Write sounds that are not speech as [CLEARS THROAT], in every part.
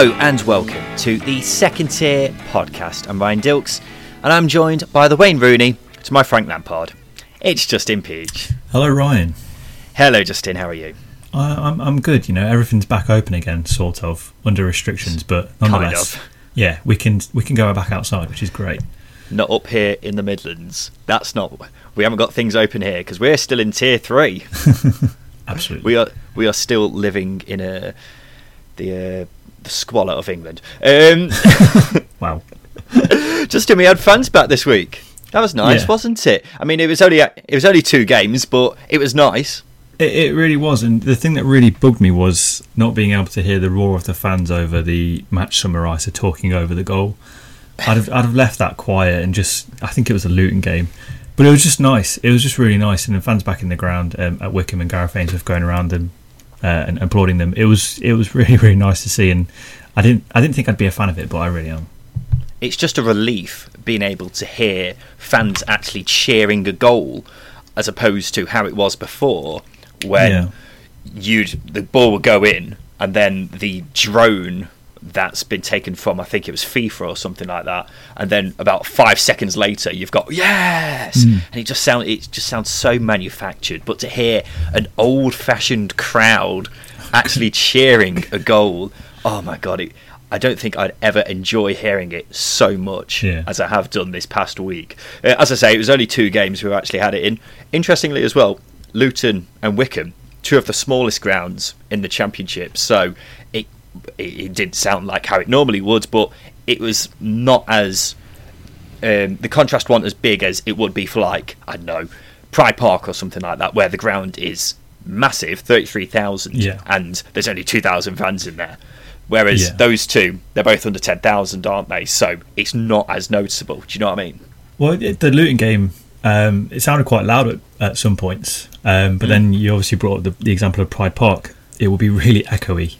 Hello and welcome to the Second Tier Podcast. I'm Ryan Dilks and I'm joined by the Wayne Rooney to my Frank Lampard. It's Justin Peach. Hello, Ryan. Hello, Justin. How are you? I, I'm I'm good. You know, everything's back open again, sort of under restrictions, but nonetheless, Kind of. yeah, we can we can go back outside, which is great. Not up here in the Midlands. That's not. We haven't got things open here because we're still in Tier Three. [LAUGHS] Absolutely. We are we are still living in a the uh, the squalor of England. Um, [LAUGHS] wow. [LAUGHS] Justin, we had fans back this week. That was nice, Yeah. wasn't it? I mean, it was only it was only two games, but it was nice. It, it really was, and the thing that really bugged me was not being able to hear the roar of the fans over the match summariser talking over the goal. I'd have I'd have left that quiet and just I think it was a Luton game, but it was just nice. It was just really nice, and the fans back in the ground um, at Wycombe and Gareth Ainsworth going around them uh, and applauding them. It was it was really really nice to see, and I didn't I didn't think I'd be a fan of it, but I really am. It's just a relief being able to hear fans actually cheering a goal, as opposed to how it was before, when Yeah. you'd the ball would go in and then the drone that's been taken from I think it was FIFA or something like that, and then about five seconds later you've got yes, and it just sound it just sounds so manufactured. But to hear an old-fashioned crowd [LAUGHS] actually cheering a goal, oh my god! It, I don't think I'd ever enjoy hearing it so much Yeah. as I have done this past week. Uh, as I say, it was only two games we actually had it in. Interestingly, as well, Luton and Wycombe, two of the smallest grounds in the championship. So it it, didn't sound like how it normally would, but it was not as um, the contrast wasn't as big as it would be for like I don't know Pride Park or something like that, where the ground is massive, thirty three thousand, Yeah. and there's only two thousand fans in there. Whereas Yeah. those two, they're both under ten thousand, aren't they? So it's not as noticeable. Do you know what I mean? Well, the Luton game, um, it sounded quite loud at, at some points, um, but then you obviously brought up the, the example of Pride Park. It will be really echoey.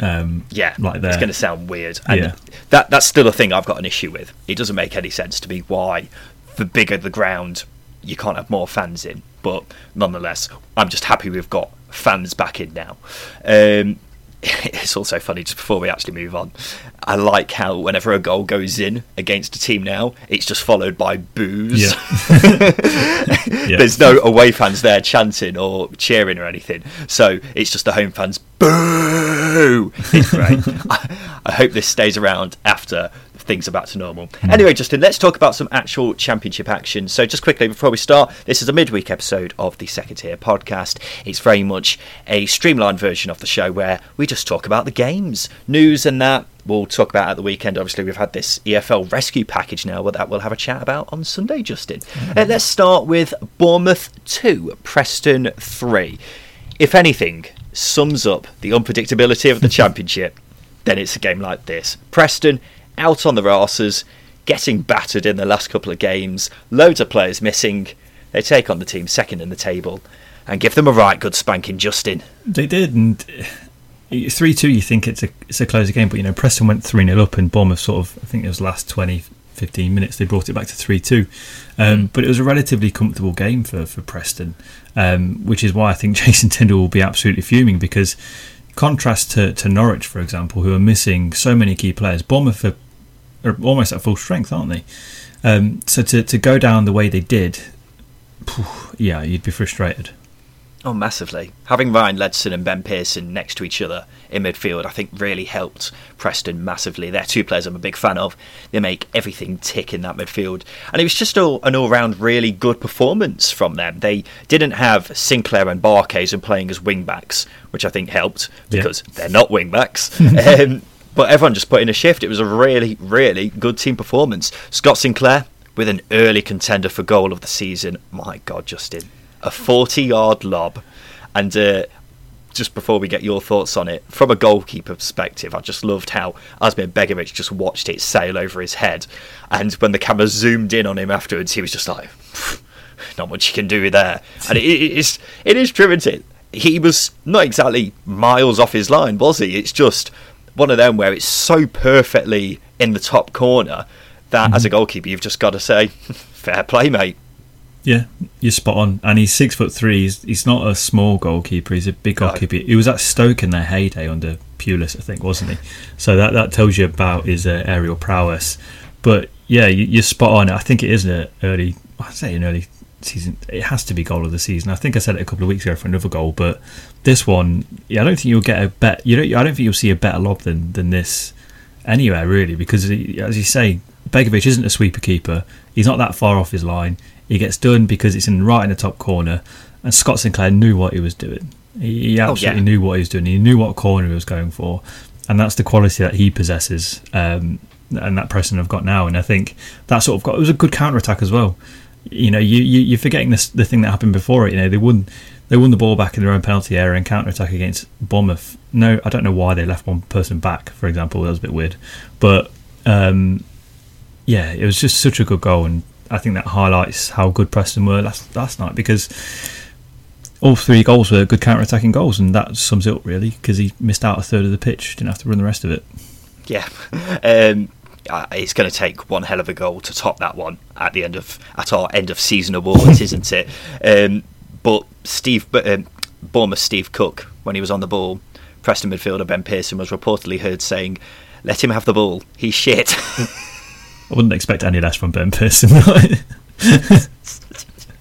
Um, Yeah, like there. it's going to sound weird, and Yeah. that that's still a thing I've got an issue with. It doesn't make any sense to me why the bigger the ground, you can't have more fans in. But nonetheless, I'm just happy we've got fans back in now. Um, [LAUGHS] it's also funny just before we actually move on. I like how whenever a goal goes in against a team now, it's just followed by boos. Yeah. [LAUGHS] There's no away fans there chanting or cheering or anything. So it's just the home fans boo. It's great. [LAUGHS] I, I hope this stays around after things are back to normal. Anyway, Justin, let's talk about some actual championship action. So just quickly before we start, this is a midweek episode of the Second Tier podcast. It's very much a streamlined version of the show where we just talk about the games, news and that. We'll talk about at the weekend. Obviously, we've had this EFL rescue package now, but that we'll have a chat about on Sunday, Justin. Uh, let's start with Bournemouth 2, Preston 3. If anything sums up the unpredictability of the [LAUGHS] Championship, then it's a game like this. Preston out on the rarsers, getting battered in the last couple of games, loads of players missing. They take on the team second in the table and give them a right good spanking, Justin. They did, and three two. You think it's a it's a closer game, but you know Preston went three 0 up, and Bournemouth sort of I think it was last 20, 15 minutes they brought it back to three two. Um, but it was a relatively comfortable game for for Preston, um, which is why I think [LAUGHS] Jason Tyndall will be absolutely fuming because contrast to, to Norwich, for example, who are missing so many key players. Bournemouth are, are almost at full strength, aren't they? Um, so to to go down the way they did, yeah, you'd be frustrated. Oh, massively. Having Ryan Ledson and Ben Pearson next to each other in midfield, I think really helped Preston massively. They're two players I'm a big fan of. They make everything tick in that midfield. And it was just all, an all round really good performance from them. They didn't have Sinclair and Barkhuizen playing as wing backs, which I think helped Yeah. because they're not wing backs. [LAUGHS] um, but everyone just put in a shift. It was a really, really good team performance. Scott Sinclair with an early contender for goal of the season. My God, Justin. A 40 yard lob. And uh, just before we get your thoughts on it, from a goalkeeper perspective, I just loved how Asmir Begovic just watched it sail over his head. And when the camera zoomed in on him afterwards, he was just like, not much you can do there. And it, is, it is true, isn't it? He was not exactly miles off his line, was he? It's just one of them where it's so perfectly in the top corner that as a goalkeeper, you've just got to say, [LAUGHS] fair play, mate. Yeah, you're spot on. And he's six foot three. He's, he's not a small goalkeeper. He's a big goalkeeper. He was at Stoke in their heyday under Pulis, I think, wasn't he? So that that tells you about his uh, aerial prowess. But yeah, you, you're spot on. I think it is an early. I say an early season. It has to be goal of the season. I think I said it a couple of weeks ago for another goal, but this one, yeah, I don't think you'll get a bet. You don't. I don't think you'll see a better lob than than this anywhere really, because as you say, Begovic isn't a sweeper keeper. He's not that far off his line. He gets done because it's in right in the top corner, and Scott Sinclair knew what he was doing. He, he Oh, absolutely yeah. knew what he was doing. He knew what corner he was going for, and that's the quality that he possesses. Um, and that Preston have got now, and I think that sort of got it was a good counter attack as well. You know, you, you you're forgetting this the thing that happened before it. You know, they won they won the ball back in their own penalty area and counter attack against Bournemouth. No, I don't know why they left one person back. For example, that was a bit weird, but um, yeah, it was just such a good goal, and I think that highlights how good Preston were last last night because all three goals were good counter attacking goals, and that sums it up really because he missed out a third of the pitch, didn't have to run the rest of it. Yeah, [LAUGHS] um, it's going to take one hell of a goal to top that one at the end of at our end of season awards, [LAUGHS] isn't it? Um, but Steve, um, Bournemouth Steve Cook, when he was on the ball, Preston midfielder Ben Pearson was reportedly heard saying, "Let him have the ball. He's shit." [LAUGHS] I wouldn't expect any less from Ben Pearson. [LAUGHS]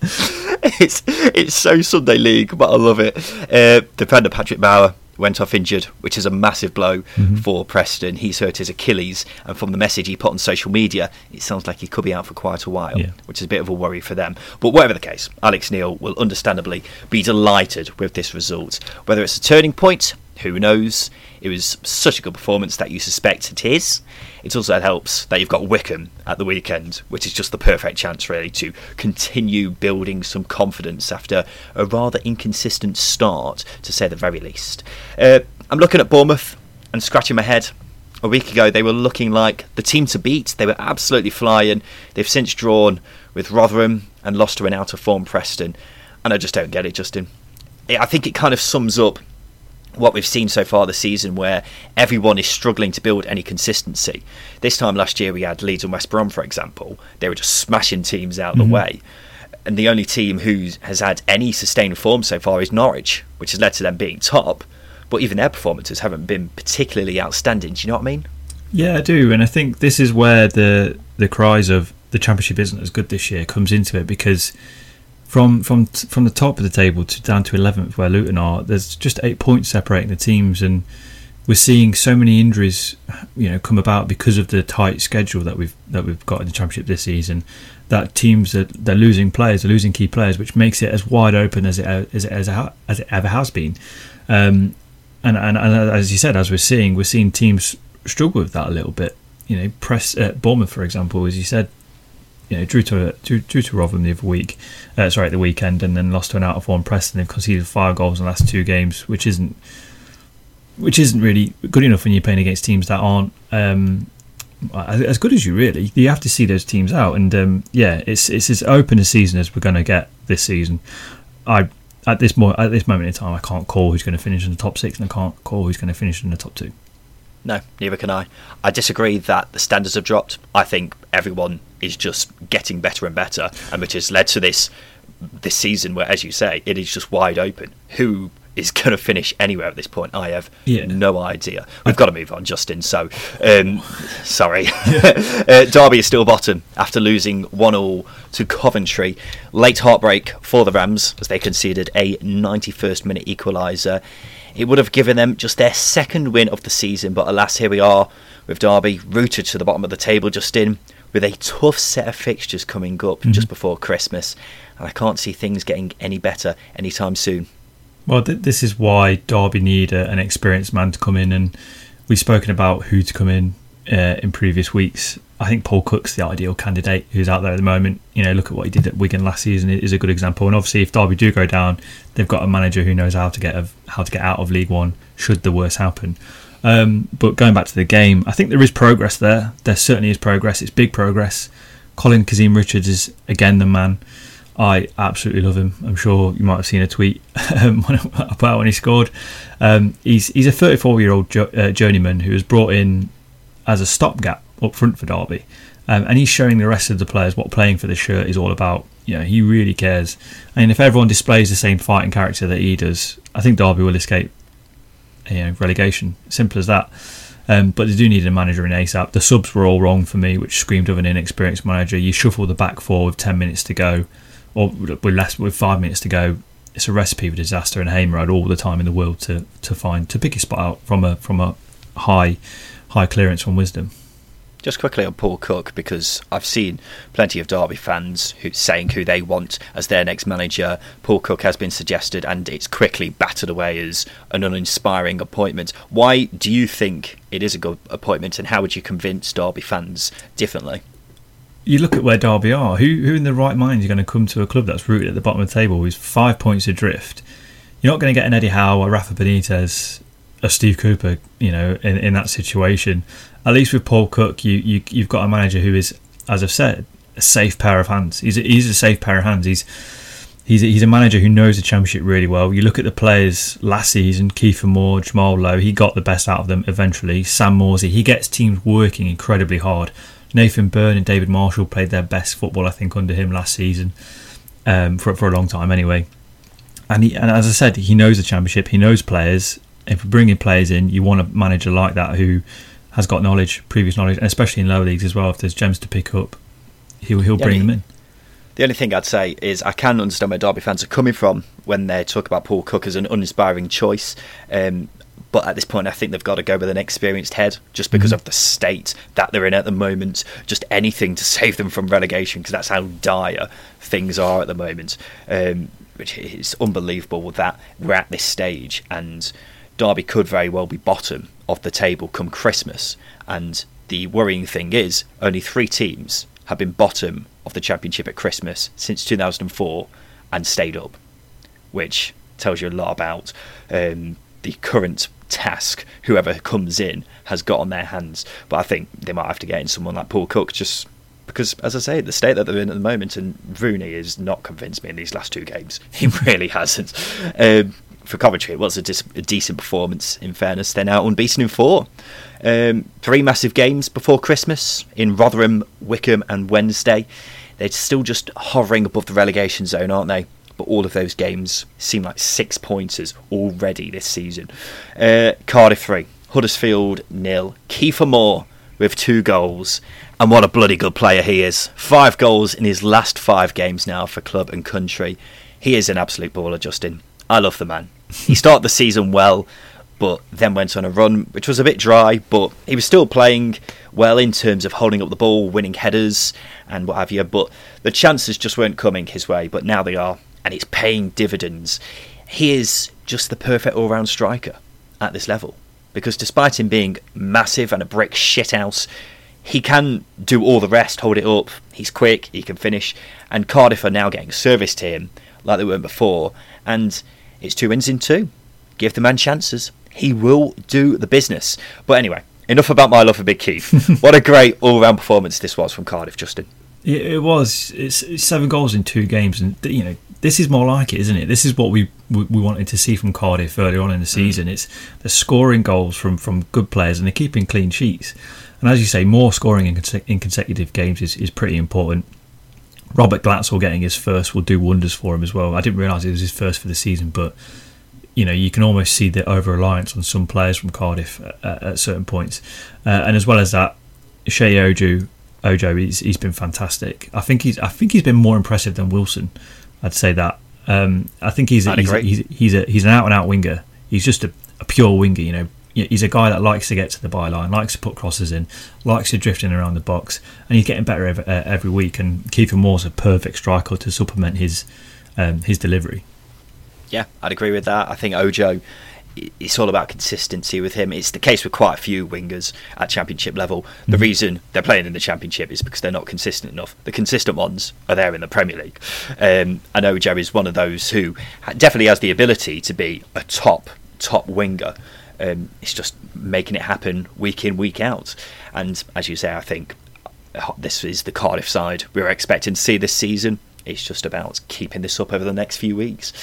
it's it's so Sunday League, but I love it. Uh, defender Patrick Bauer went off injured, which is a massive blow for Preston. He's hurt his Achilles, and from the message he put on social media, it sounds like he could be out for quite a while, Yeah. which is a bit of a worry for them. But whatever the case, Alex Neil will understandably be delighted with this result. Whether it's a turning point, who knows? It was such a good performance that you suspect it is. It also helps that you've got Wycombe at the weekend, which is just the perfect chance, really, to continue building some confidence after a rather inconsistent start, to say the very least. Uh, I'm looking at Bournemouth and scratching my head. A week ago, they were looking like the team to beat. They were absolutely flying. They've since drawn with Rotherham and lost to an out of form Preston. And I just don't get it, Justin. I think it kind of sums up what we've seen so far this season, where everyone is struggling to build any consistency. This time last year, we had Leeds and West Brom, for example. They were just smashing teams out of the mhm. way. And the only team who has had any sustained form so far is Norwich, which has led to them being top. But even their performances haven't been particularly outstanding. Do you know what I mean? Yeah, I do, and I think this is where the the cries of the championship isn't as good this year comes into it because from from from the top of the table to down to eleventh where Luton are, there's just eight points separating the teams, and we're seeing so many injuries, you know, come about because of the tight schedule that we've that we've got in the championship this season. That teams are they're losing players, they're losing key players, which makes it as wide open as it as it, as it, as it ever has been. Um, and, and and as you said, as we're seeing, we're seeing teams struggle with that a little bit. You know, press uh, Bournemouth, for example, as you said, you know, drew to drew, drew to Rotherham the other week, uh, sorry, at the weekend, and then lost to an out of form Preston. They've conceded five goals in the last two games, which isn't which isn't really good enough when you're playing against teams that aren't um, as good as you. Really, you have to see those teams out, and um, yeah, it's it's as open a season as we're going to get this season. I at this mo- at this moment in time, I can't call who's going to finish in the top six, and I can't call who's going to finish in the top two. No, neither can I. I disagree that the standards have dropped. I think everyone is just getting better and better, and which has led to this this season where, as you say, it is just wide open. Who is going to finish anywhere at this point? I have Yeah. no idea. We've got to move on, Justin. So, um, [LAUGHS] sorry. [LAUGHS] uh, Derby is still bottom after losing one all to Coventry. Late heartbreak for the Rams as they conceded a 91st minute equaliser. It would have given them just their second win of the season, but alas, here we are with Derby rooted to the bottom of the table, Justin, with a tough set of fixtures coming up just before Christmas. And I can't see things getting any better anytime soon. Well, th- this is why Derby need a, an experienced man to come in, and we've spoken about who to come in uh, in previous weeks. I think Paul Cook's the ideal candidate who's out there at the moment. You know, look at what he did at Wigan last season is a good example. And obviously, if Derby do go down, they've got a manager who knows how to get of, how to get out of League One should the worst happen. Um, but going back to the game, I think there is progress there. There certainly is progress. It's big progress. Colin Kazim Richards is again the man. I absolutely love him. I'm sure you might have seen a tweet [LAUGHS] um, [LAUGHS] about when he scored. Um, he's he's a 34 year old jo- uh, journeyman who was brought in as a stopgap up front for Derby, um, and he's showing the rest of the players what playing for the shirt is all about. you know, he really cares. And if everyone displays the same fighting character that he does, I think Derby will escape you know, relegation. Simple as that. Um, but they do need a manager in ASAP. The subs were all wrong for me, which screamed of an inexperienced manager. You shuffle the back four with 10 minutes to go, or with less with five minutes to go. It's a recipe for disaster, and Hamer had all the time in the world to, to find to pick his spot out from a from a high high clearance from Wisdom. Just quickly on Paul Cook, because I've seen plenty of Derby fans who saying who they want as their next manager. Paul Cook has been suggested, and it's quickly battered away as an uninspiring appointment. Why do you think it is a good appointment, and how would you convince Derby fans differently? You look at where Derby are. Who, who in the right mind is going to come to a club that's rooted at the bottom of the table with five points adrift? You're not going to get an Eddie Howe, a Rafa Benitez, a Steve Cooper, you know, in, in that situation at least with Paul Cook, you, you you've got a manager who is, as I've said, a safe pair of hands. He's a, he's a safe pair of hands. He's he's a, he's a manager who knows the championship really well. You look at the players last season: Kieffer Moore, Jamal Lowe. He got the best out of them eventually. Sam Morsy. He gets teams working incredibly hard. Nathan Byrne and David Marshall played their best football, I think, under him last season, um, for for a long time anyway. And he, and as I said, he knows the championship. He knows players. If bringing players in, you want a manager like that who has got knowledge, previous knowledge, and especially in lower leagues as well. If there's gems to pick up, he'll he'll bring them in. The only thing I'd say is I can understand where Derby fans are coming from when they talk about Paul Cook as an uninspiring choice. Um, but at this point, I think they've got to go with an experienced head just because mm-hmm. of the state that they're in at the moment. Just anything to [LAUGHS] save them from relegation because that's how dire things are at the moment. Um, which is unbelievable that we're at this stage and Derby could very well be bottom of the table come Christmas. And the worrying thing is, only three teams have been bottom of the championship at Christmas since 2004 and stayed up, which tells you a lot about um, the current task whoever comes in has got on their hands. But I think they might have to get in someone like Paul Cook just because, as I say, the state that they're in at the moment, and Rooney has not convinced me in these last two games. [LAUGHS] He really hasn't. Um, for Coventry, it was a, dis- a, decent performance. In fairness, they're now unbeaten in four. Um, three massive games before Christmas in Rotherham, Wycombe, and Wednesday. They're still just hovering above the relegation zone, aren't they? But all of those games seem like six pointers already this season. Uh, Cardiff three, Huddersfield nil. Kieffer Moore with two goals. And what a bloody good player he is. Five goals in his last five games now for club and country. He is an absolute baller, Justin. I love the man he started the season well, but then went on a run which was a bit dry, but he was still playing well in terms of holding up the ball, winning headers, and what have you. But the chances just weren't coming his way, but now they are, and it's paying dividends. He is just the perfect all round striker at this level because despite him being massive and a brick shithouse, he can do all the rest, hold it up. He's quick, he can finish, and Cardiff are now getting service to him like they weren't before. And it's two wins in two. Give the man chances. He will do the business. But anyway, enough about my love for Big Keith. [LAUGHS] what a great all-round performance this was from Cardiff, Justin. It was. It's seven goals in two games, and you know this is more like it, isn't it? This is what we we, wanted to see from Cardiff earlier on in the mm. season. Mm. It's they're scoring goals from from good players, and they're keeping clean sheets. And as you say, more scoring in, in consecutive games is, is pretty important. Robert Glatzel getting his first will do wonders for him as well. I didn't realise it was his first for the season, but you know you can almost see the over reliance on some players from Cardiff at, at certain points, uh, and as well as that, Sheyi Ojo, Ojo, he's, he's been fantastic. I think he's I think he's been Moore impressive than Wilson. I'd say that. Um, I think he's a, he's, he's, he's, a he's an out and out winger. He's just a, a pure winger. You know, he's a guy that likes to get to the byline, likes to put crosses in, likes to drift in around the box, and he's getting better every, uh, every week. And Kieffer Moore's a perfect striker to supplement his um, his delivery. Yeah, I'd agree with that. I think Ojo, it's all about consistency with him. It's the case with quite a few wingers at championship level. The mm-hmm. reason they're playing in the championship is because they're not consistent enough. The consistent ones are there in the Premier League. Um, and Ojo is one of those who definitely has the ability to be a top top winger. Um, it's just making it happen week in, week out. And as you say, I think uh, this is the Cardiff side we were expecting to see this season. It's just about keeping this up over the next few weeks.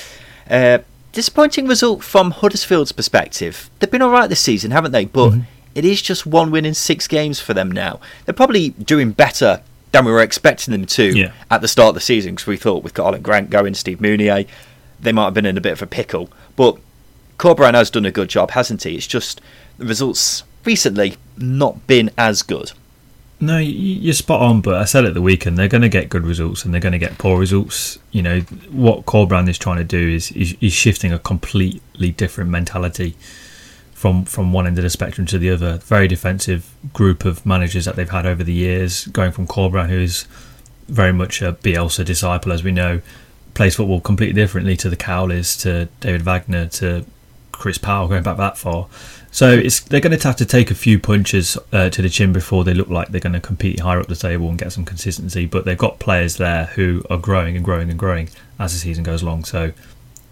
Uh, disappointing result from Huddersfield's perspective. They've been all right this season, haven't they? But mm-hmm. it is just one win in six games for them now. They're probably doing better than we were expecting them to Yeah. at the start of the season because we thought with Karlan Grant going, Steve Mounié, they might have been in a bit of a pickle. But Corberan has done a good job, hasn't he? It's just the results recently not been as good. No, you're spot on. But I said at the weekend they're going to get good results and they're going to get poor results. You know what Corberan is trying to do is is, is shifting a completely different mentality from from one end of the spectrum to the other. Very defensive group of managers that they've had over the years, going from Corberan, who is very much a Bielsa disciple, as we know, plays football completely differently to the Cowleys, to David Wagner, to Chris Powell, going back that far. So they're going to have to take a few punches uh, to the chin before they look like they're going to compete higher up the table and get some consistency. But they've got players there who are growing and growing and growing as the season goes along. So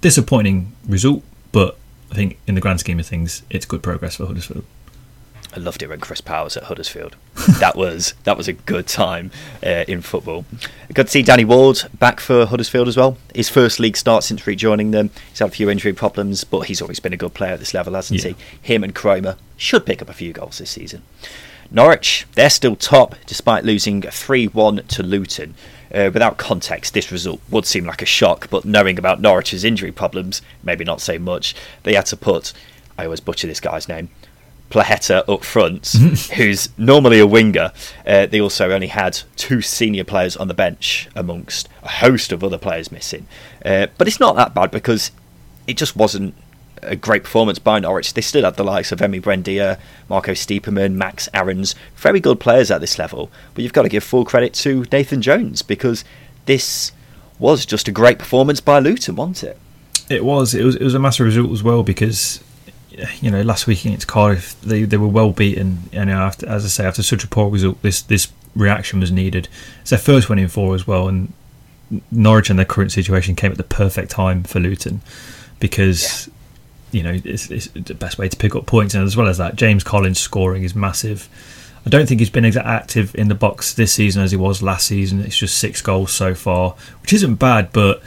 disappointing result, but I think in the grand scheme of things, it's good progress for Huddersfield. I loved it when Chris Powell was at Huddersfield. that was that was a good time uh, in football. Good to see Danny Ward back for Huddersfield as well. His first league start since rejoining them. He's had a few injury problems, but he's always been a good player at this level, hasn't Yeah. he? Him and Koroma should pick up a few goals this season. Norwich, they're still top despite losing 3 1 to Luton. Uh, without context, this result would seem like a shock, but knowing about Norwich's injury problems, maybe not so much. They had to put, I always butcher this guy's name, Placheta up front, [LAUGHS] who's normally a winger. Uh, they also only had two senior players on the bench amongst a host of other players missing. Uh, but it's not that bad because it just wasn't a great performance by Norwich. They still had the likes of Emi Buendía, Marco Stiepermann, Max Aarons, very good players at this level. But you've got to give full credit to Nathan Jones because this was just a great performance by Luton, wasn't it? It was. It was. It was a massive result as well because you know last week against Cardiff they, they were well beaten. And you know, after, as I say, after such a poor result, this this reaction was needed. It's their first win in four as well, and Norwich and their current situation came at the perfect time for Luton because. You know, it's, it's the best way to pick up points, and as well as that, James Collins scoring is massive. I don't think he's been as active in the box this season as he was last season. It's just six goals so far, which isn't bad, but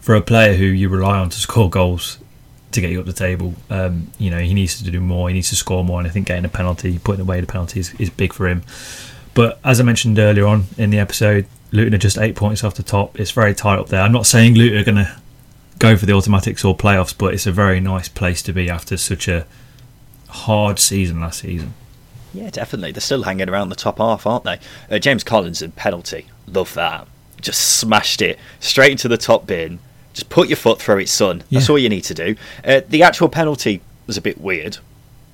for a player who you rely on to score goals to get you up the table, um, you know, he needs to do more. He needs to score more, and I think getting a penalty, putting away the penalty is, is big for him. But as I mentioned earlier on in the episode, Luton are just eight points off the top. It's very tight up there. I'm not saying Luton are going to go for the automatics or playoffs, but it's a very nice place to be after such a hard season last season. Yeah, definitely. They're still hanging around the top half, aren't they? Uh, James Collins and penalty. Love that. Just smashed it straight into the top bin. Just put your foot through it, son. That's Yeah. all you need to do. Uh, the actual penalty was a bit weird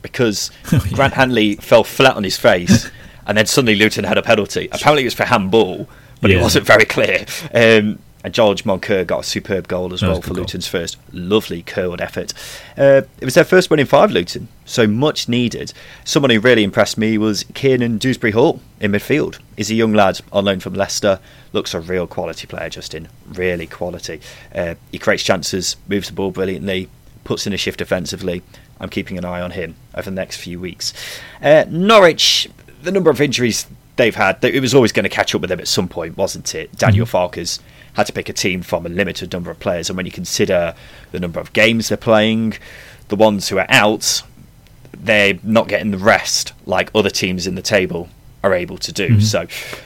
because [LAUGHS] Oh, yeah. Grant Hanley fell flat on his face [LAUGHS] and then suddenly Luton had a penalty. Apparently it was for handball, but it wasn't very clear. Um, and George Moncur got a superb goal as That well for goal. Luton's first lovely curled effort. Uh, it was their first win in five, Luton, so much needed. Someone who really impressed me was Kiernan Dewsbury Hall in midfield. He's a young lad on loan from Leicester. Looks a real quality player, Justin. Really quality. Uh, he creates chances, moves the ball brilliantly, puts in a shift defensively. I'm keeping an eye on him over the next few weeks. Uh, Norwich, the number of injuries they've had, it was always going to catch up with them at some point, wasn't it? Daniel Farke's had to pick a team from a limited number of players, and when you consider the number of games they're playing, the ones who are out, they're not getting the rest like other teams in the table are able to do. Mhm. So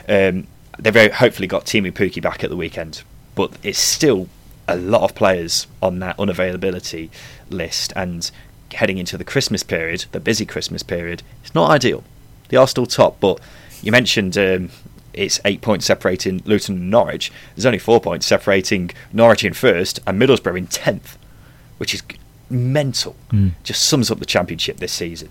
um, they've very hopefully got Teemu Pukki back at the weekend, but it's still a lot of players on that unavailability list, and heading into the Christmas period, the busy Christmas period, it's not ideal. They are still top, but you mentioned um, it's eight points separating Luton and Norwich. There's only four points separating Norwich in first and Middlesbrough in tenth, which is mental. Mm. Just sums up the championship this season.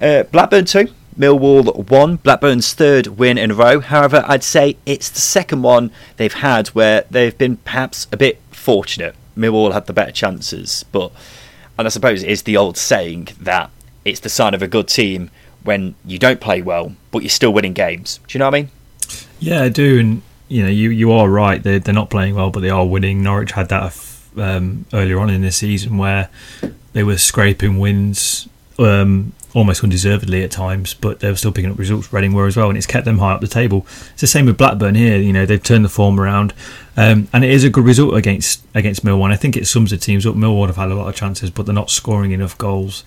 Uh, Blackburn two, Millwall one. Blackburn's third win in a row. However, I'd say it's the second one they've had where they've been perhaps a bit fortunate. Millwall had the better chances, but and I suppose it is the old saying that it's the sign of a good team when you don't play well, but you're still winning games. Do you know what I mean? Yeah, I do, and you know, you you are right. They're they're not playing well, but they are winning. Norwich had that um, earlier on in the season where they were scraping wins um, almost undeservedly at times, but they were still picking up results. Reading were as well, and it's kept them high up the table. It's the same with Blackburn here. You know, they've turned the form around, um, and it is a good result against against Millwall. And I think it sums the teams up. Millwall have had a lot of chances, but they're not scoring enough goals.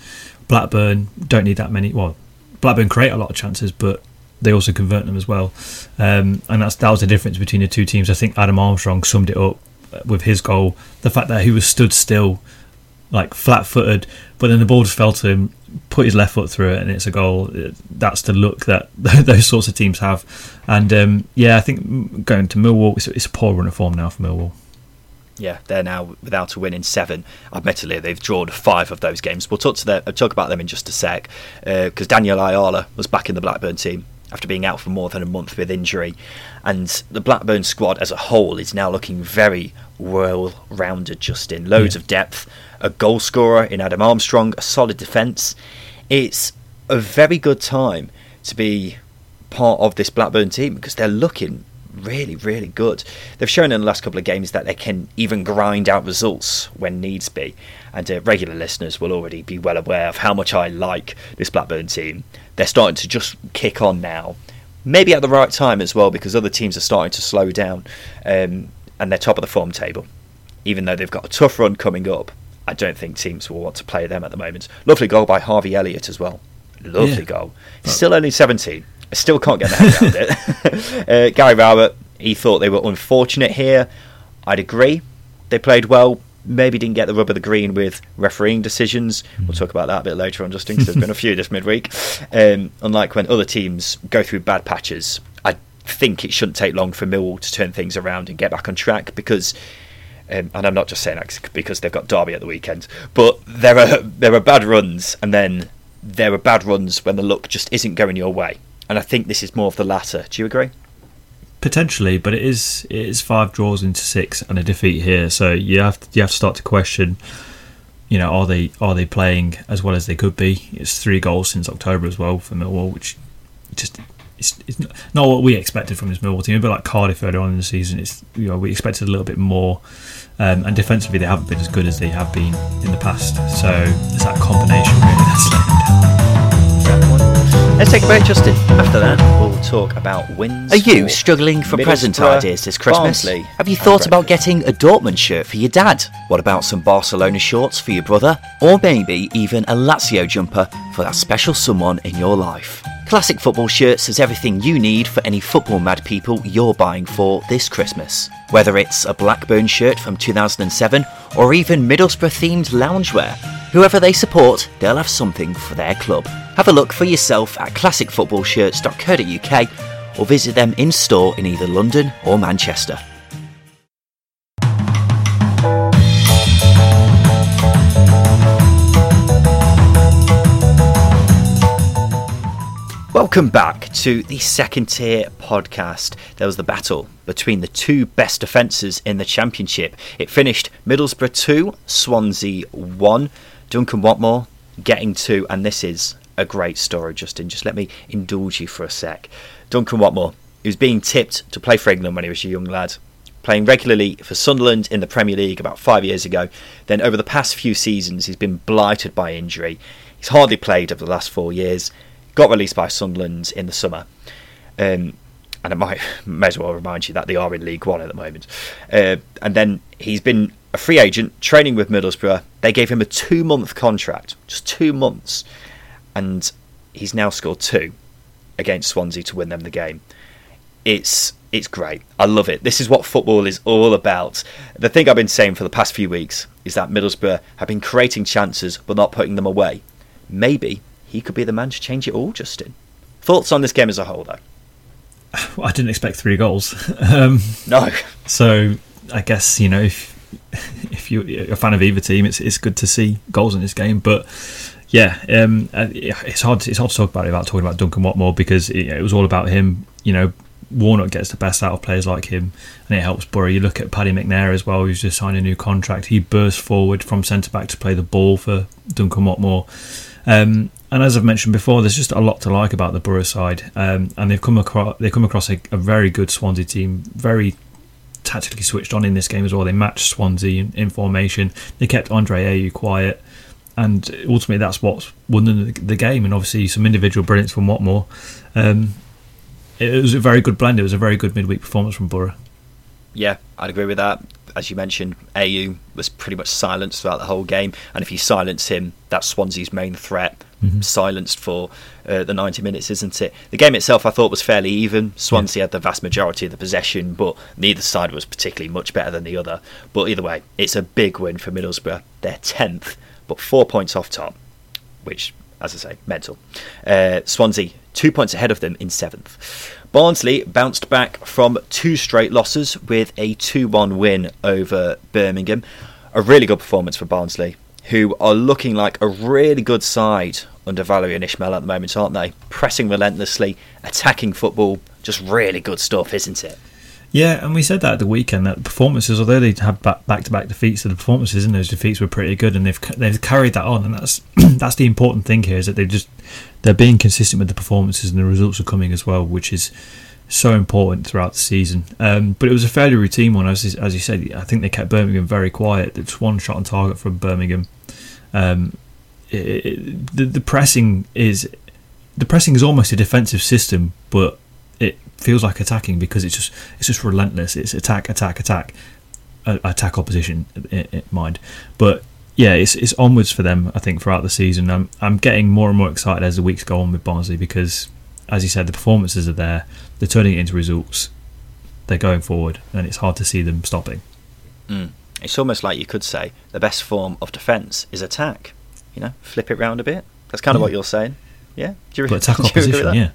Blackburn don't need that many. Well, Blackburn create a lot of chances, but they also convert them as well. Um, and that's that was the difference between the two teams. I think Adam Armstrong summed it up with his goal. The fact that he was stood still, like flat footed, but then the ball just fell to him, put his left foot through it, and it's a goal. That's the look that [LAUGHS] those sorts of teams have. And um, yeah, I think going to Millwall, it's, it's a poor run of form now for Millwall. Yeah, they're now without a win in seven. Admittedly, they've drawn five of those games. We'll talk to their, talk about them in just a sec because uh, Daniel Ayala was back in the Blackburn team after being out for more than a month with injury. And the Blackburn squad as a whole is now looking very well rounded, Justin. Loads yeah. of depth, a goal scorer in Adam Armstrong, a solid defence. It's a very good time to be part of this Blackburn team because they're looking really, really good. They've shown in the last couple of games that they can even grind out results when needs be. And uh, regular listeners will already be well aware of how much I like this Blackburn team. They're starting to just kick on now. Maybe at the right time as well, because other teams are starting to slow down um, and they're top of the form table. Even though they've got a tough run coming up, I don't think teams will want to play them at the moment. Lovely goal by Harvey Elliott as well. Lovely yeah. goal. Still only 17. I still can't get my head around it. [LAUGHS] uh, Gary Rowett, he thought they were unfortunate here. I'd agree. They played well. Maybe didn't get the rub of the green with refereeing decisions. We'll talk about that a bit later on, Justin, because there's been a few this midweek. Um, unlike when other teams go through bad patches, I think it shouldn't take long for Millwall to turn things around and get back on track because. Um, and I'm not just saying that because they've got Derby at the weekend, but there are there are bad runs, and then there are bad runs when the luck just isn't going your way and I think this is more of the latter. Do you agree? Potentially, but it is it is five draws into six and a defeat here, so you have to, you have to start to question. You know, are they are they playing as well as they could be? It's three goals since October as well for Millwall, which just it's, it's not what we expected from this Millwall team. A bit like Cardiff earlier on in the season, it's you know we expected a little bit more, um, and defensively they haven't been as good as they have been in the past. So it's that combination really that's [LAUGHS] letting down. Let's take a break, Justin. After that, we'll talk about wins. Are you struggling for present ideas this Christmas? Barnsley Have you thought about getting a Dortmund shirt for your dad? What about some Barcelona shorts for your brother? Or maybe even a Lazio jumper for that special someone in your life? Classic Football Shirts has everything you need for any football mad people you're buying for this Christmas. Whether it's a Blackburn shirt from 2007 or even Middlesbrough themed loungewear, whoever they support, they'll have something for their club. Have a look for yourself at classicfootballshirts.co.uk or visit them in store in either London or Manchester. Welcome back to the second tier podcast. There was the battle between the two best defences in the Championship. It finished Middlesbrough 2, Swansea 1. Duncan Watmore getting To, and this is a great story, Justin. Just let me indulge you for a sec. Duncan Watmore, he was being tipped to play for England when he was a young lad. Playing regularly for Sunderland in the Premier League about five years ago. Then, over the past few seasons, he's been blighted by injury. He's hardly played over the last four years got released by Sunderland in the summer. Um, and I might [LAUGHS] may as well remind you that they are in League One at the moment. Uh, and then he's been a free agent training with Middlesbrough. They gave him a two month contract, just two months, and he's now scored two against Swansea to win them the game. It's it's great. I love it. This is what football is all about. The thing I've been saying for the past few weeks is that Middlesbrough have been creating chances but not putting them away. Maybe he could be the man to change it all, Justin. Thoughts on this game as a whole, though? [SIGHS] Well, I didn't expect three goals. [LAUGHS] Um, no. So I guess you know if [LAUGHS] if you're a fan of either team, it's it's good to see goals in this game. But yeah, um, it's hard. It's hard to talk about it without talking about Duncan Watmore because it, it was all about him. You know, Warnock gets the best out of players like him, and it helps Borough. You look at Paddy McNair as well, who's just signed a new contract. He burst forward from centre back to play the ball for Duncan Watmore. Um, and as I've mentioned before, there's just a lot to like about the Borough side, um, and they've come across they come across a, a, very good Swansea team, very tactically switched on in this game as well. They matched Swansea in, in formation. They kept Andre Ayew quiet, and ultimately that's what won the, the, game. And obviously some individual brilliance from Watmore. Um, it was a very good blend. It was a very good midweek performance from Borough. Yeah, I'd agree with that. As you mentioned, Ayew was pretty much silenced throughout the whole game, and if you silence him, that's Swansea's main threat mm-hmm. silenced for uh, the 90 minutes, isn't it? The game itself, I thought, was fairly even. Swansea yeah. had the vast majority of the possession, but neither side was particularly much better than the other. But either way, it's a big win for Middlesbrough. They're 10th, but four points off top, which, as I say, mental. Uh, Swansea, two points ahead of them in seventh. Barnsley bounced back from two straight losses with a 2 1 win over Birmingham. A really good performance for Barnsley, who are looking like a really good side under Valérien Ismaël at the moment, aren't they? Pressing relentlessly, attacking football, just really good stuff, isn't it? Yeah, and we said that at the weekend that performances, although they had back to back defeats, the performances in those defeats were pretty good, and they've they've carried that on, and that's [CLEARS THROAT] that's the important thing here is that they just they're being consistent with the performances and the results are coming as well, which is so important throughout the season. Um, but it was a fairly routine one, as as you said. I think they kept Birmingham very quiet. It's one shot on target from Birmingham. Um, it, it, the, the pressing is the pressing is almost a defensive system, but it feels like attacking because it's just it's just relentless. It's attack, attack, attack, uh, attack opposition in, in mind. But yeah, it's it's onwards for them. I think throughout the season, I'm I'm getting more and more excited as the weeks go on with Barnsley because, as you said, the performances are there. They're turning it into results. They're going forward, and it's hard to see them stopping. Mm. It's almost like you could say the best form of defence is attack. You know, flip it round a bit. That's kind of yeah. what you're saying. Yeah, do you, but attack opposition. Yeah.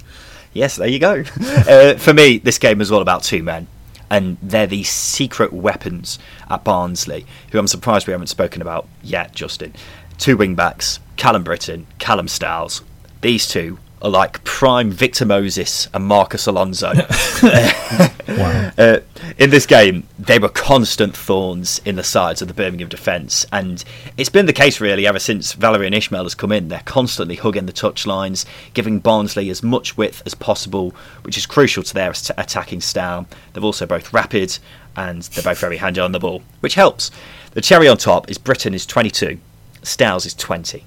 Yes, there you go. [LAUGHS] uh, for me, this game is all about two men and they're the secret weapons at Barnsley, who I'm surprised we haven't spoken about yet, Justin. Two wing backs, Callum Brittain, Callum Styles. These two are like prime Victor Moses and Marcos Alonso. [LAUGHS] [LAUGHS] wow. Uh, in this game, they were constant thorns in the sides of the Birmingham defence, and it's been the case really ever since Valérien Ismaël has come in. They're constantly hugging the touchlines, giving Barnsley as much width as possible, which is crucial to their attacking style. They're also both rapid and they're both very handy on the ball, which helps. The cherry on top is Brittain is 22, Styles is 20.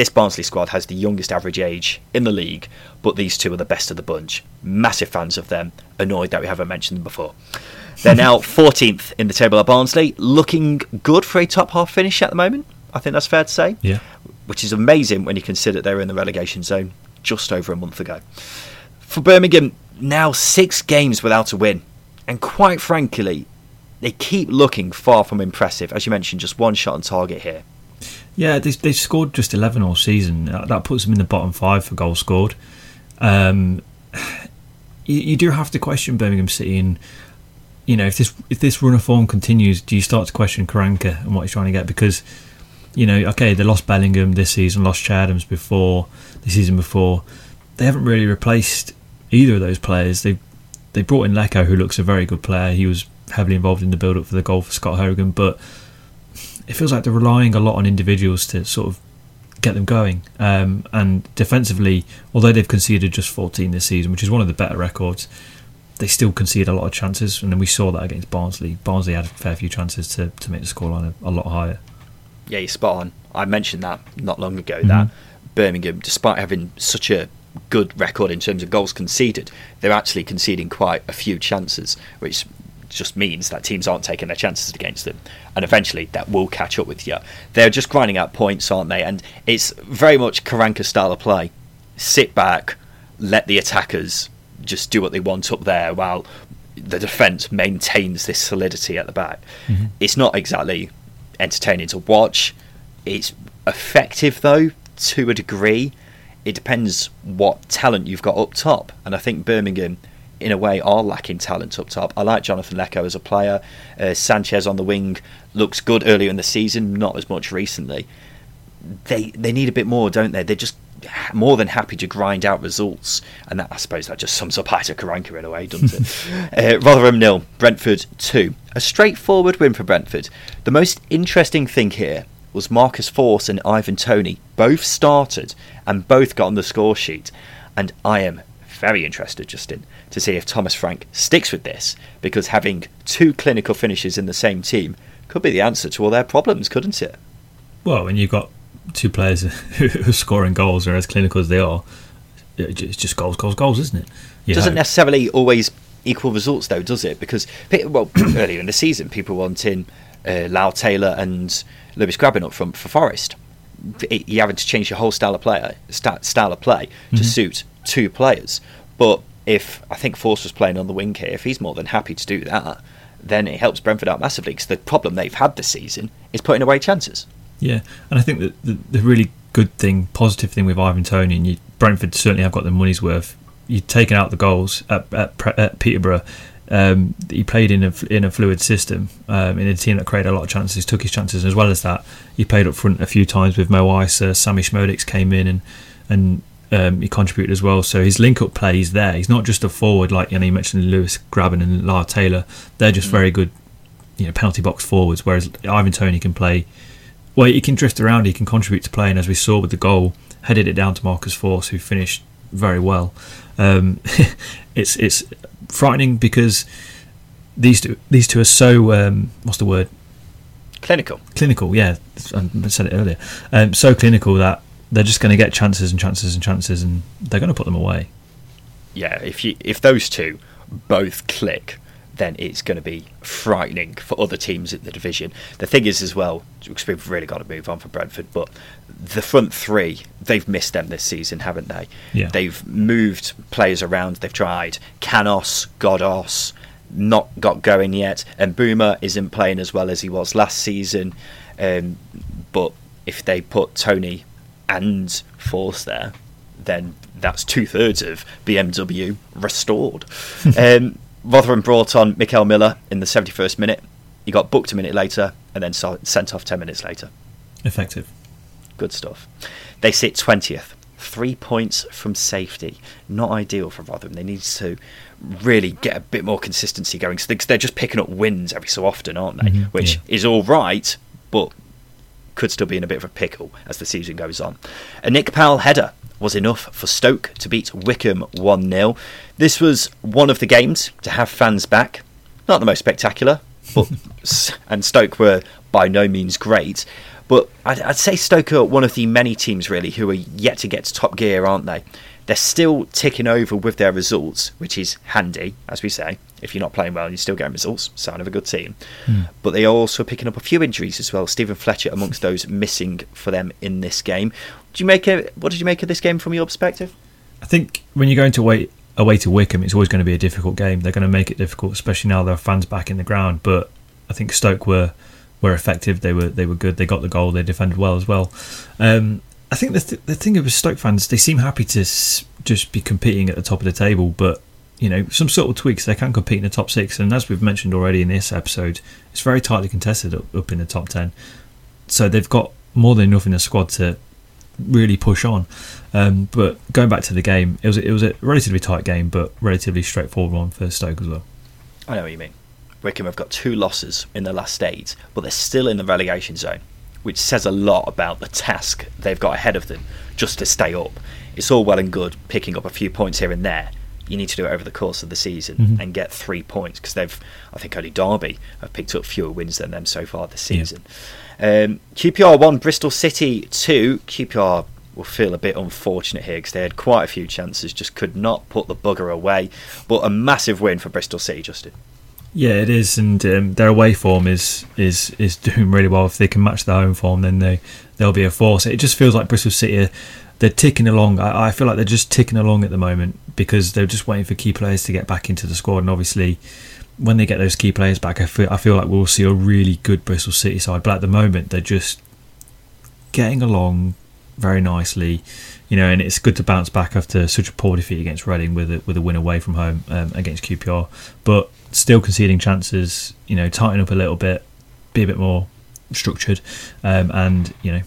This Barnsley squad has the youngest average age in the league, but these two are the best of the bunch. Massive fans of them, annoyed that we haven't mentioned them before. They're now [LAUGHS] 14th in the table at Barnsley, looking good for a top half finish at the moment. I think that's fair to say. Yeah. Which is amazing when you consider they were in the relegation zone just over a month ago. For Birmingham, now six games without a win. And quite frankly, they keep looking far from impressive. As you mentioned, just one shot on target here. Yeah, they they scored just eleven all season. That puts them in the bottom five for goals scored. Um, [SIGHS] you, you, do have to question Birmingham City, and you know if this if this run of form continues, do you start to question Karanka and what he's trying to get? Because you know, okay, they lost Bellingham this season, lost Adams before the season before. They haven't really replaced either of those players. They they brought in Leko, who looks a very good player. He was heavily involved in the build up for the goal for Scott Hogan, but it feels like they're relying a lot on individuals to sort of get them going. Um, and defensively, although they've conceded just 14 this season, which is one of the better records, they still concede a lot of chances. And then we saw that against Barnsley. Barnsley had a fair few chances to, to make the scoreline a, a lot higher. Yeah, you're spot on. I mentioned that not long ago mm-hmm. that Birmingham, despite having such a good record in terms of goals conceded, they're actually conceding quite a few chances, which just means that teams aren't taking their chances against them, and eventually that will catch up with you. They're just grinding out points, aren't they? And it's very much Karanka style of play. Sit back, let the attackers just do what they want up there, while the defence maintains this solidity at the back. Mm-hmm. It's not exactly entertaining to watch. It's effective though to a degree. It depends what talent you've got up top, and I think Birmingham in a way, are lacking talent up top. I like Jonathan Leko as a player. Uh, Sanchez on the wing looks good earlier in the season, not as much recently. They they need a bit more, don't they? They're just more than happy to grind out results, and that I suppose that just sums up [LAUGHS] Aitor Karanka in a way, doesn't it? [LAUGHS] uh, Rotherham nil, Brentford two. A straightforward win for Brentford. The most interesting thing here was Marcus Forss and Ivan Toney both started and both got on the score sheet, and I am very interested, Justin, to see if Thomas Frank sticks with this, because having two clinical finishes in the same team could be the answer to all their problems, couldn't it? Well, when you've got two players [LAUGHS] who are scoring goals are as clinical as they are, it's just goals, goals, goals, isn't it? You Doesn't know. necessarily always equal results, though, does it? Because well, [CLEARS THROAT] earlier in the season, people wanting uh, Lyle Taylor and Lewis Grabban up front for Forest. it, you're having to change your whole style of play, style of play to Mhm. suit two players. But if I think Forss was playing on the wing here, if he's more than happy to do that, then it helps Brentford out massively. Because the problem they've had this season is putting away chances. Yeah, and I think that the, the really good thing, positive thing with Ivan Toney, and you, Brentford certainly have got the money's worth. You've taken out the goals at, at, at Peterborough. Um, he played in a in a fluid system um, in a team that created a lot of chances, took his chances, as well as that he played up front a few times with Mo Eisa. Sammie Szmodics came in and and um, he contributed as well. So his link up play is there. He's not just a forward like you know you mentioned Lewis Grabban and Lara Taylor. They're just very good, you know, penalty box forwards. Whereas Ivan Toney can play. Well, he can drift around. He can contribute to play, and as we saw with the goal, headed it down to Marcus Forss, who finished very well. Um, [LAUGHS] it's it's frightening because these two these two are so um, what's the word Clinical. clinical. Yeah, I said it earlier. Um, so clinical that they're just going to get chances and chances and chances, and they're going to put them away. Yeah, if you if those two both click, then it's going to be frightening for other teams in the division. The thing is, as well, because we've really got to move on for Brentford, but the front three, they've missed them this season, haven't they? Yeah. They've moved players around. They've tried Canos, Ghoddos, not got going yet, and Boomer isn't playing as well as he was last season. Um, but if they put Toney and Forss there, then that's two thirds of BMW restored. [LAUGHS] um, Rotherham brought on Mickel Miller in the 71st minute. He got booked a minute later and then sent off 10 minutes later. Effective. Good stuff. They sit 20th, three points from safety. Not ideal for Rotherham. They need to really get a bit more consistency going. So they- they're just picking up wins every so often, aren't they? Mhm, Which yeah. is all right, but could still be in a bit of a pickle as the season goes on. A Nick Powell header was enough for Stoke to beat Wycombe 1 0. This was one of the games to have fans back. Not the most spectacular, but [LAUGHS] and Stoke were by no means great. But I'd, I'd say Stoke are one of the many teams really who are yet to get to top gear, aren't they? They're still ticking over with their results, which is handy, as we say. If you're not playing well and you're still getting results, sign of a good team. But they are also picking up a few injuries as well. Steven Fletcher amongst those missing for them in this game. Do you make a, what did you make of this game from your perspective? I think when you're going to wait away to Wycombe, it's always going to be a difficult game. They're going to make it difficult, especially now there are fans back in the ground. But I think Stoke were were effective. They were they were good. They got the goal. They defended well as well. Um, I think the th- the thing with Stoke fans, they seem happy to s- just be competing at the top of the table, but you know some subtle tweaks they can compete in the top six. And as we've mentioned already in this episode, it's very tightly contested up, up in the top ten. So they've got more than enough in the squad to really push on. Um, but going back to the game, it was it was a relatively tight game, but relatively straightforward one for Stoke as well. I know what you mean. Wycombe have got two losses in the last eight, but they're still in the relegation zone, which says a lot about the task they've got ahead of them just to stay up. It's all well and good picking up a few points here and there. You need to do it over the course of the season Mhm. and get three points because they've, I think, only Derby have picked up fewer wins than them so far this Yeah. season. Um, QPR one, Bristol City two. QPR will feel a bit unfortunate here because they had quite a few chances, just could not put the bugger away. But a massive win for Bristol City, Justin. Yeah, it is, and um, their away form is is is [LAUGHS] doing really well. If they can match their home form, then they they'll be a force. It just feels like Bristol City, are, they're ticking along. I, I feel like they're just ticking along at the moment because they're just waiting for key players to get back into the squad, and obviously. When they get those key players back, I feel I feel like we'll see a really good Bristol City side. But at the moment, they're just getting along very nicely, you know, and it's good to bounce back after such a poor defeat against Reading with a, with a win away from home um, against QPR, but still conceding chances, you know, tighten up a little bit, be a bit more structured, um, and you know,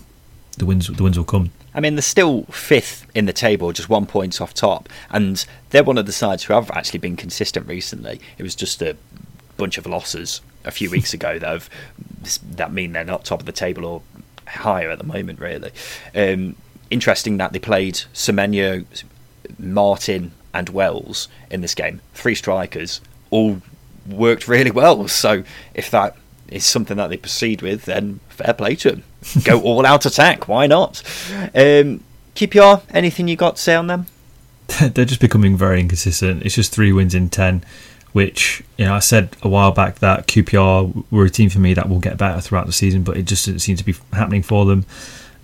the wins the wins will come. I mean, they're still fifth in the table, just one point off top, and they're one of the sides who have actually been consistent recently. It was just a bunch of losses a few weeks ago that have that mean they're not top of the table or higher at the moment. Really um, interesting that they played Semenyo, Martin, and Wells in this game. Three strikers all worked really well. So if that is something that they proceed with, then fair play to them. [LAUGHS] Go all out attack. Why not? Um, QPR, anything you got to say on them? [LAUGHS] they're just becoming very inconsistent. It's just three wins in ten, which you know I said a while back that QPR were a team for me that will get better throughout the season, but it just doesn't seem to be happening for them.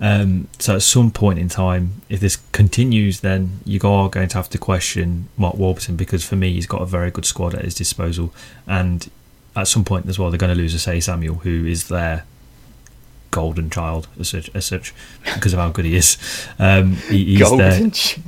Um, so at some point in time, if this continues, then you are going to have to question Mark Warburton because for me, he's got a very good squad at his disposal, and at some point as well, they're going to lose a say Samuel, who is their golden child as such, as such because of how good he is. Um, he, he's Golden their, ch-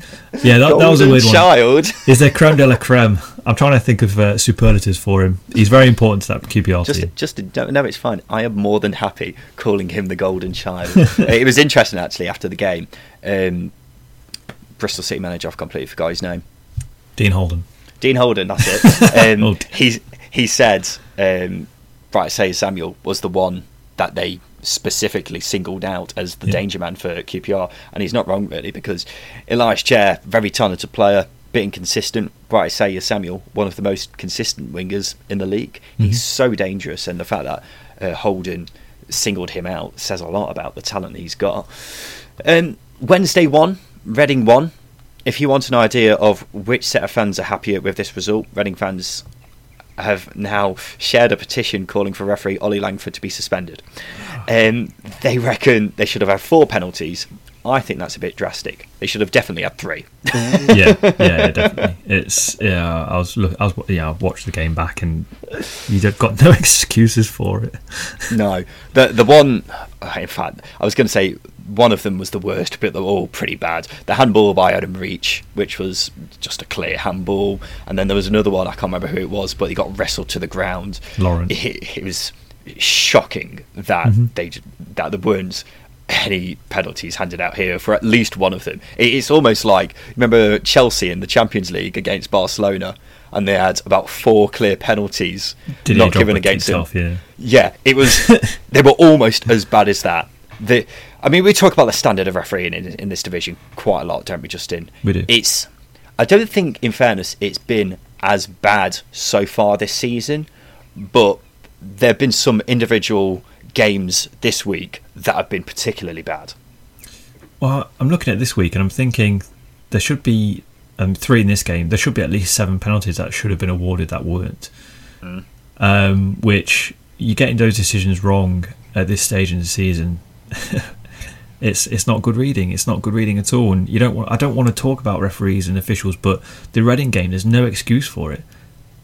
yeah, that, that was a golden weird one. child. Is there creme de la creme? I'm trying to think of uh, superlatives for him. He's very important to that QPR team. Just, just no, no, it's fine. I am more than happy calling him the golden child. [LAUGHS] it was interesting actually after the game. Um, Bristol City manager, I've completely forgot his name. Dean Holden. Dean Holden, that's it. [LAUGHS] Um, Oh, he he said, um, Bright Say Samuel was the one that they specifically singled out as the Yeah. danger man for QPR, and he's not wrong really because Ilias Chair, very talented player, bit inconsistent. Bright Say Samuel, one of the most consistent wingers in the league. He's so dangerous, and the fact that uh, Holden singled him out says a lot about the talent he's got. Um, Wednesday one, Reading one. If you want an idea of which set of fans are happier with this result, Reading fans have now shared a petition calling for referee Ollie Langford to be suspended. Um, they reckon they should have had four penalties. I think that's a bit drastic. They should have definitely had three. yeah, yeah, [LAUGHS] yeah, definitely. It's yeah. I was look. I was yeah. I watched the game back, and you've got no [LAUGHS] excuses for it. no, the the one. In fact, I was going to say one of them was the worst, but they're all pretty bad. The handball by Adam Reach, which was just a clear handball, and then there was another one. I can't remember who it was, but he got wrestled to the ground. Lawrence. It, it was shocking that Mhm. they that there weren't any penalties handed out here for at least one of them. It, it's almost like remember Chelsea in the Champions League against Barcelona, and they had about four clear penalties Did not given against them. himself? Yeah. Yeah, it was. [LAUGHS] they were almost as bad as that. The, I mean, we talk about the standard of refereeing in, in this division quite a lot, don't we, Justin? We do. It's. I don't think, in fairness, it's been as bad so far this season, but there have been some individual games this week that have been particularly bad. Well, I'm looking at this week, and I'm thinking there should be um, three in this game. There should be at least seven penalties that should have been awarded that weren't. Mm. Um, which you're getting those decisions wrong at this stage in the season. [LAUGHS] it's it's not good reading. It's not good reading at all. And you don't want. I don't want to talk about referees and officials, but the Reading game, there's no excuse for it.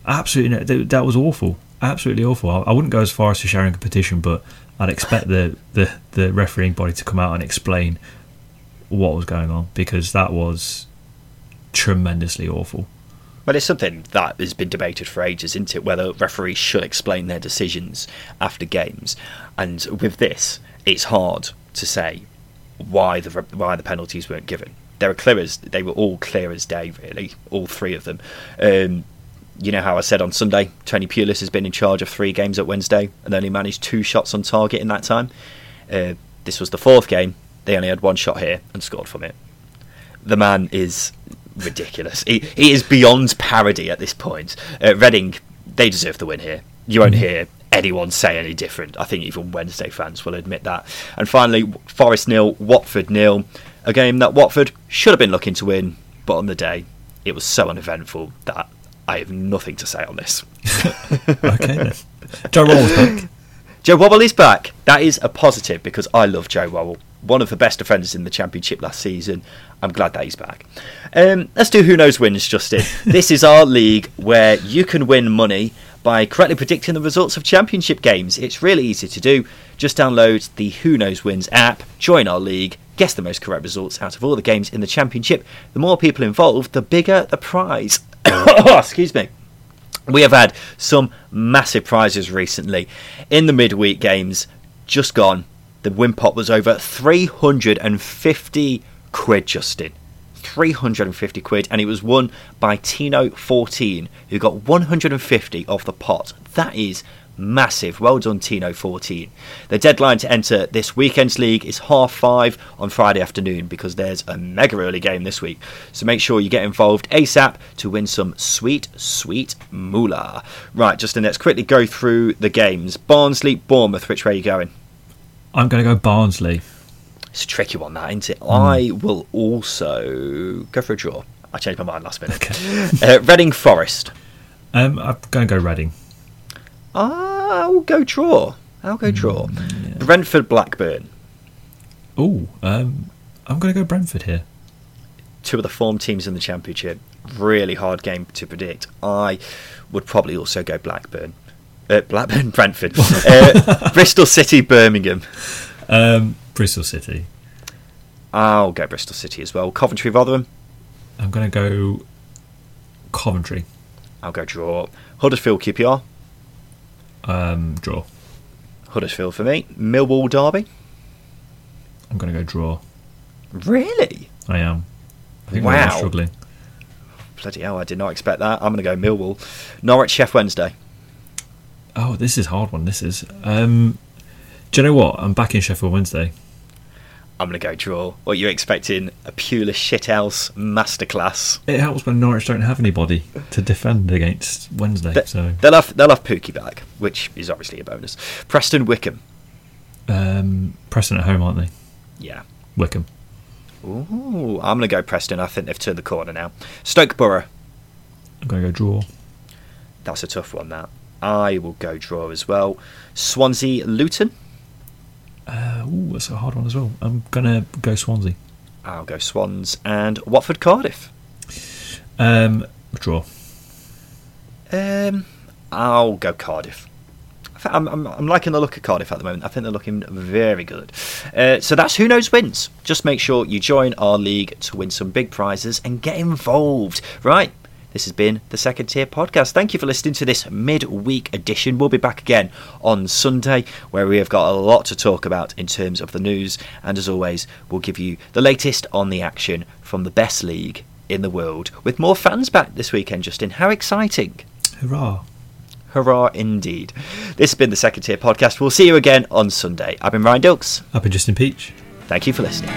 Absolutely, no, that, was awful. Absolutely awful. I, I wouldn't go as far as to sharing a petition, but I'd expect the, the the refereeing body to come out and explain what was going on because that was tremendously awful. But it's something that has been debated for ages, isn't it? Whether referees should explain their decisions after games, and with this, it's hard to say why the why the penalties weren't given. They were clear as they were all clear as day, really, all three of them. Um, you know how I said on Sunday, Tony Pulis has been in charge of three games at Wednesday and only managed two shots on target in that time. Uh, this was the fourth game. They only had one shot here and scored from it. The man is ridiculous. He, he is beyond parody at this point. Uh, Reading, they deserve the win here. You won't hear anyone say any different. I think even Wednesday fans will admit that. And finally, Forest nil, Watford nil. A game that Watford should have been looking to win, but on the day, it was so uneventful that I have nothing to say on this. [LAUGHS] Okay then. Joe Worrall's back. Joe Worrall is back. That is a positive because I love Joe Worrall. One of the best defenders in the Championship last season. I'm glad that he's back. Um, let's do Who Knows Wins, Justin. [LAUGHS] this is our league where you can win money by correctly predicting the results of Championship games. It's really easy to do. Just download the Who Knows Wins app, join our league, guess the most correct results out of all the games in the Championship. The more people involved, the bigger the prize. [COUGHS] Excuse me. We have had some massive prizes recently. In the midweek games, just gone, the win pot was over 350 quid, Justin. 350 quid, and it was won by Tino14, who got 150 off the pot. That is massive. Well done, Tino14. The deadline to enter this weekend's league is half five on Friday afternoon because there's a mega early game this week. So make sure you get involved ASAP to win some sweet, sweet moolah. Right, Justin, let's quickly go through the games. Barnsley, Bournemouth, which way are you going? I'm going to go Barnsley. It's a tricky one, that, isn't it? I will also go for a draw. I changed my mind last minute. [LAUGHS] uh, Reading Forest. Um, I'm going to go Reading. I'll go draw. I'll go draw. Brentford Blackburn. Oh, um, I'm going to go Brentford here. Two of the form teams in the Championship. Really hard game to predict. I would probably also go Blackburn. Uh, Blackburn, [LAUGHS] Brentford. [LAUGHS] uh, Bristol City, Birmingham. Um, Bristol City. I'll go Bristol City as well. Coventry, Rotherham. I'm going to go Coventry. I'll go draw. Huddersfield, QPR. Um, draw. Huddersfield for me. Millwall, Derby. I'm going to go draw. Really? I am. I think Wow. we're struggling. Bloody hell, I did not expect that. I'm going to go Millwall. Norwich, Sheff Wednesday. Oh, this is a hard one. This is. Um, do you know what? I'm back in Sheffield Wednesday. I'm going to go draw. What you expecting? A purely shithouse masterclass. It helps when Norwich don't have anybody to defend against Wednesday. They- so They'll have, they'll have Pukki back, which is obviously a bonus. Preston, Wycombe. um, Preston at home, aren't they? Yeah. Wycombe. Ooh, I'm going to go Preston. I think they've turned the corner now. Stoke Boro. I'm going to go draw. That's a tough one, that. I will go draw as well. Swansea, Luton. Uh, ooh, that's a hard one as well. I'm going to go Swansea. I'll go Swans. And Watford, Cardiff. Um, draw. Um, I'll go Cardiff. I'm, I'm, I'm liking the look of Cardiff at the moment. I think they're looking very good. Uh, so that's who knows wins. Just make sure you join our league to win some big prizes and get involved. Right. This has been the Second Tier Podcast. Thank you for listening to this midweek edition. We'll be back again on Sunday, where we have got a lot to talk about in terms of the news. And as always, we'll give you the latest on the action from the best league in the world, with more fans back this weekend, Justin. How exciting! Hurrah. Hurrah indeed. This has been the Second Tier Podcast. We'll see you again on Sunday. I've been Ryan Dilks. I've been Justin Peach. Thank you for listening.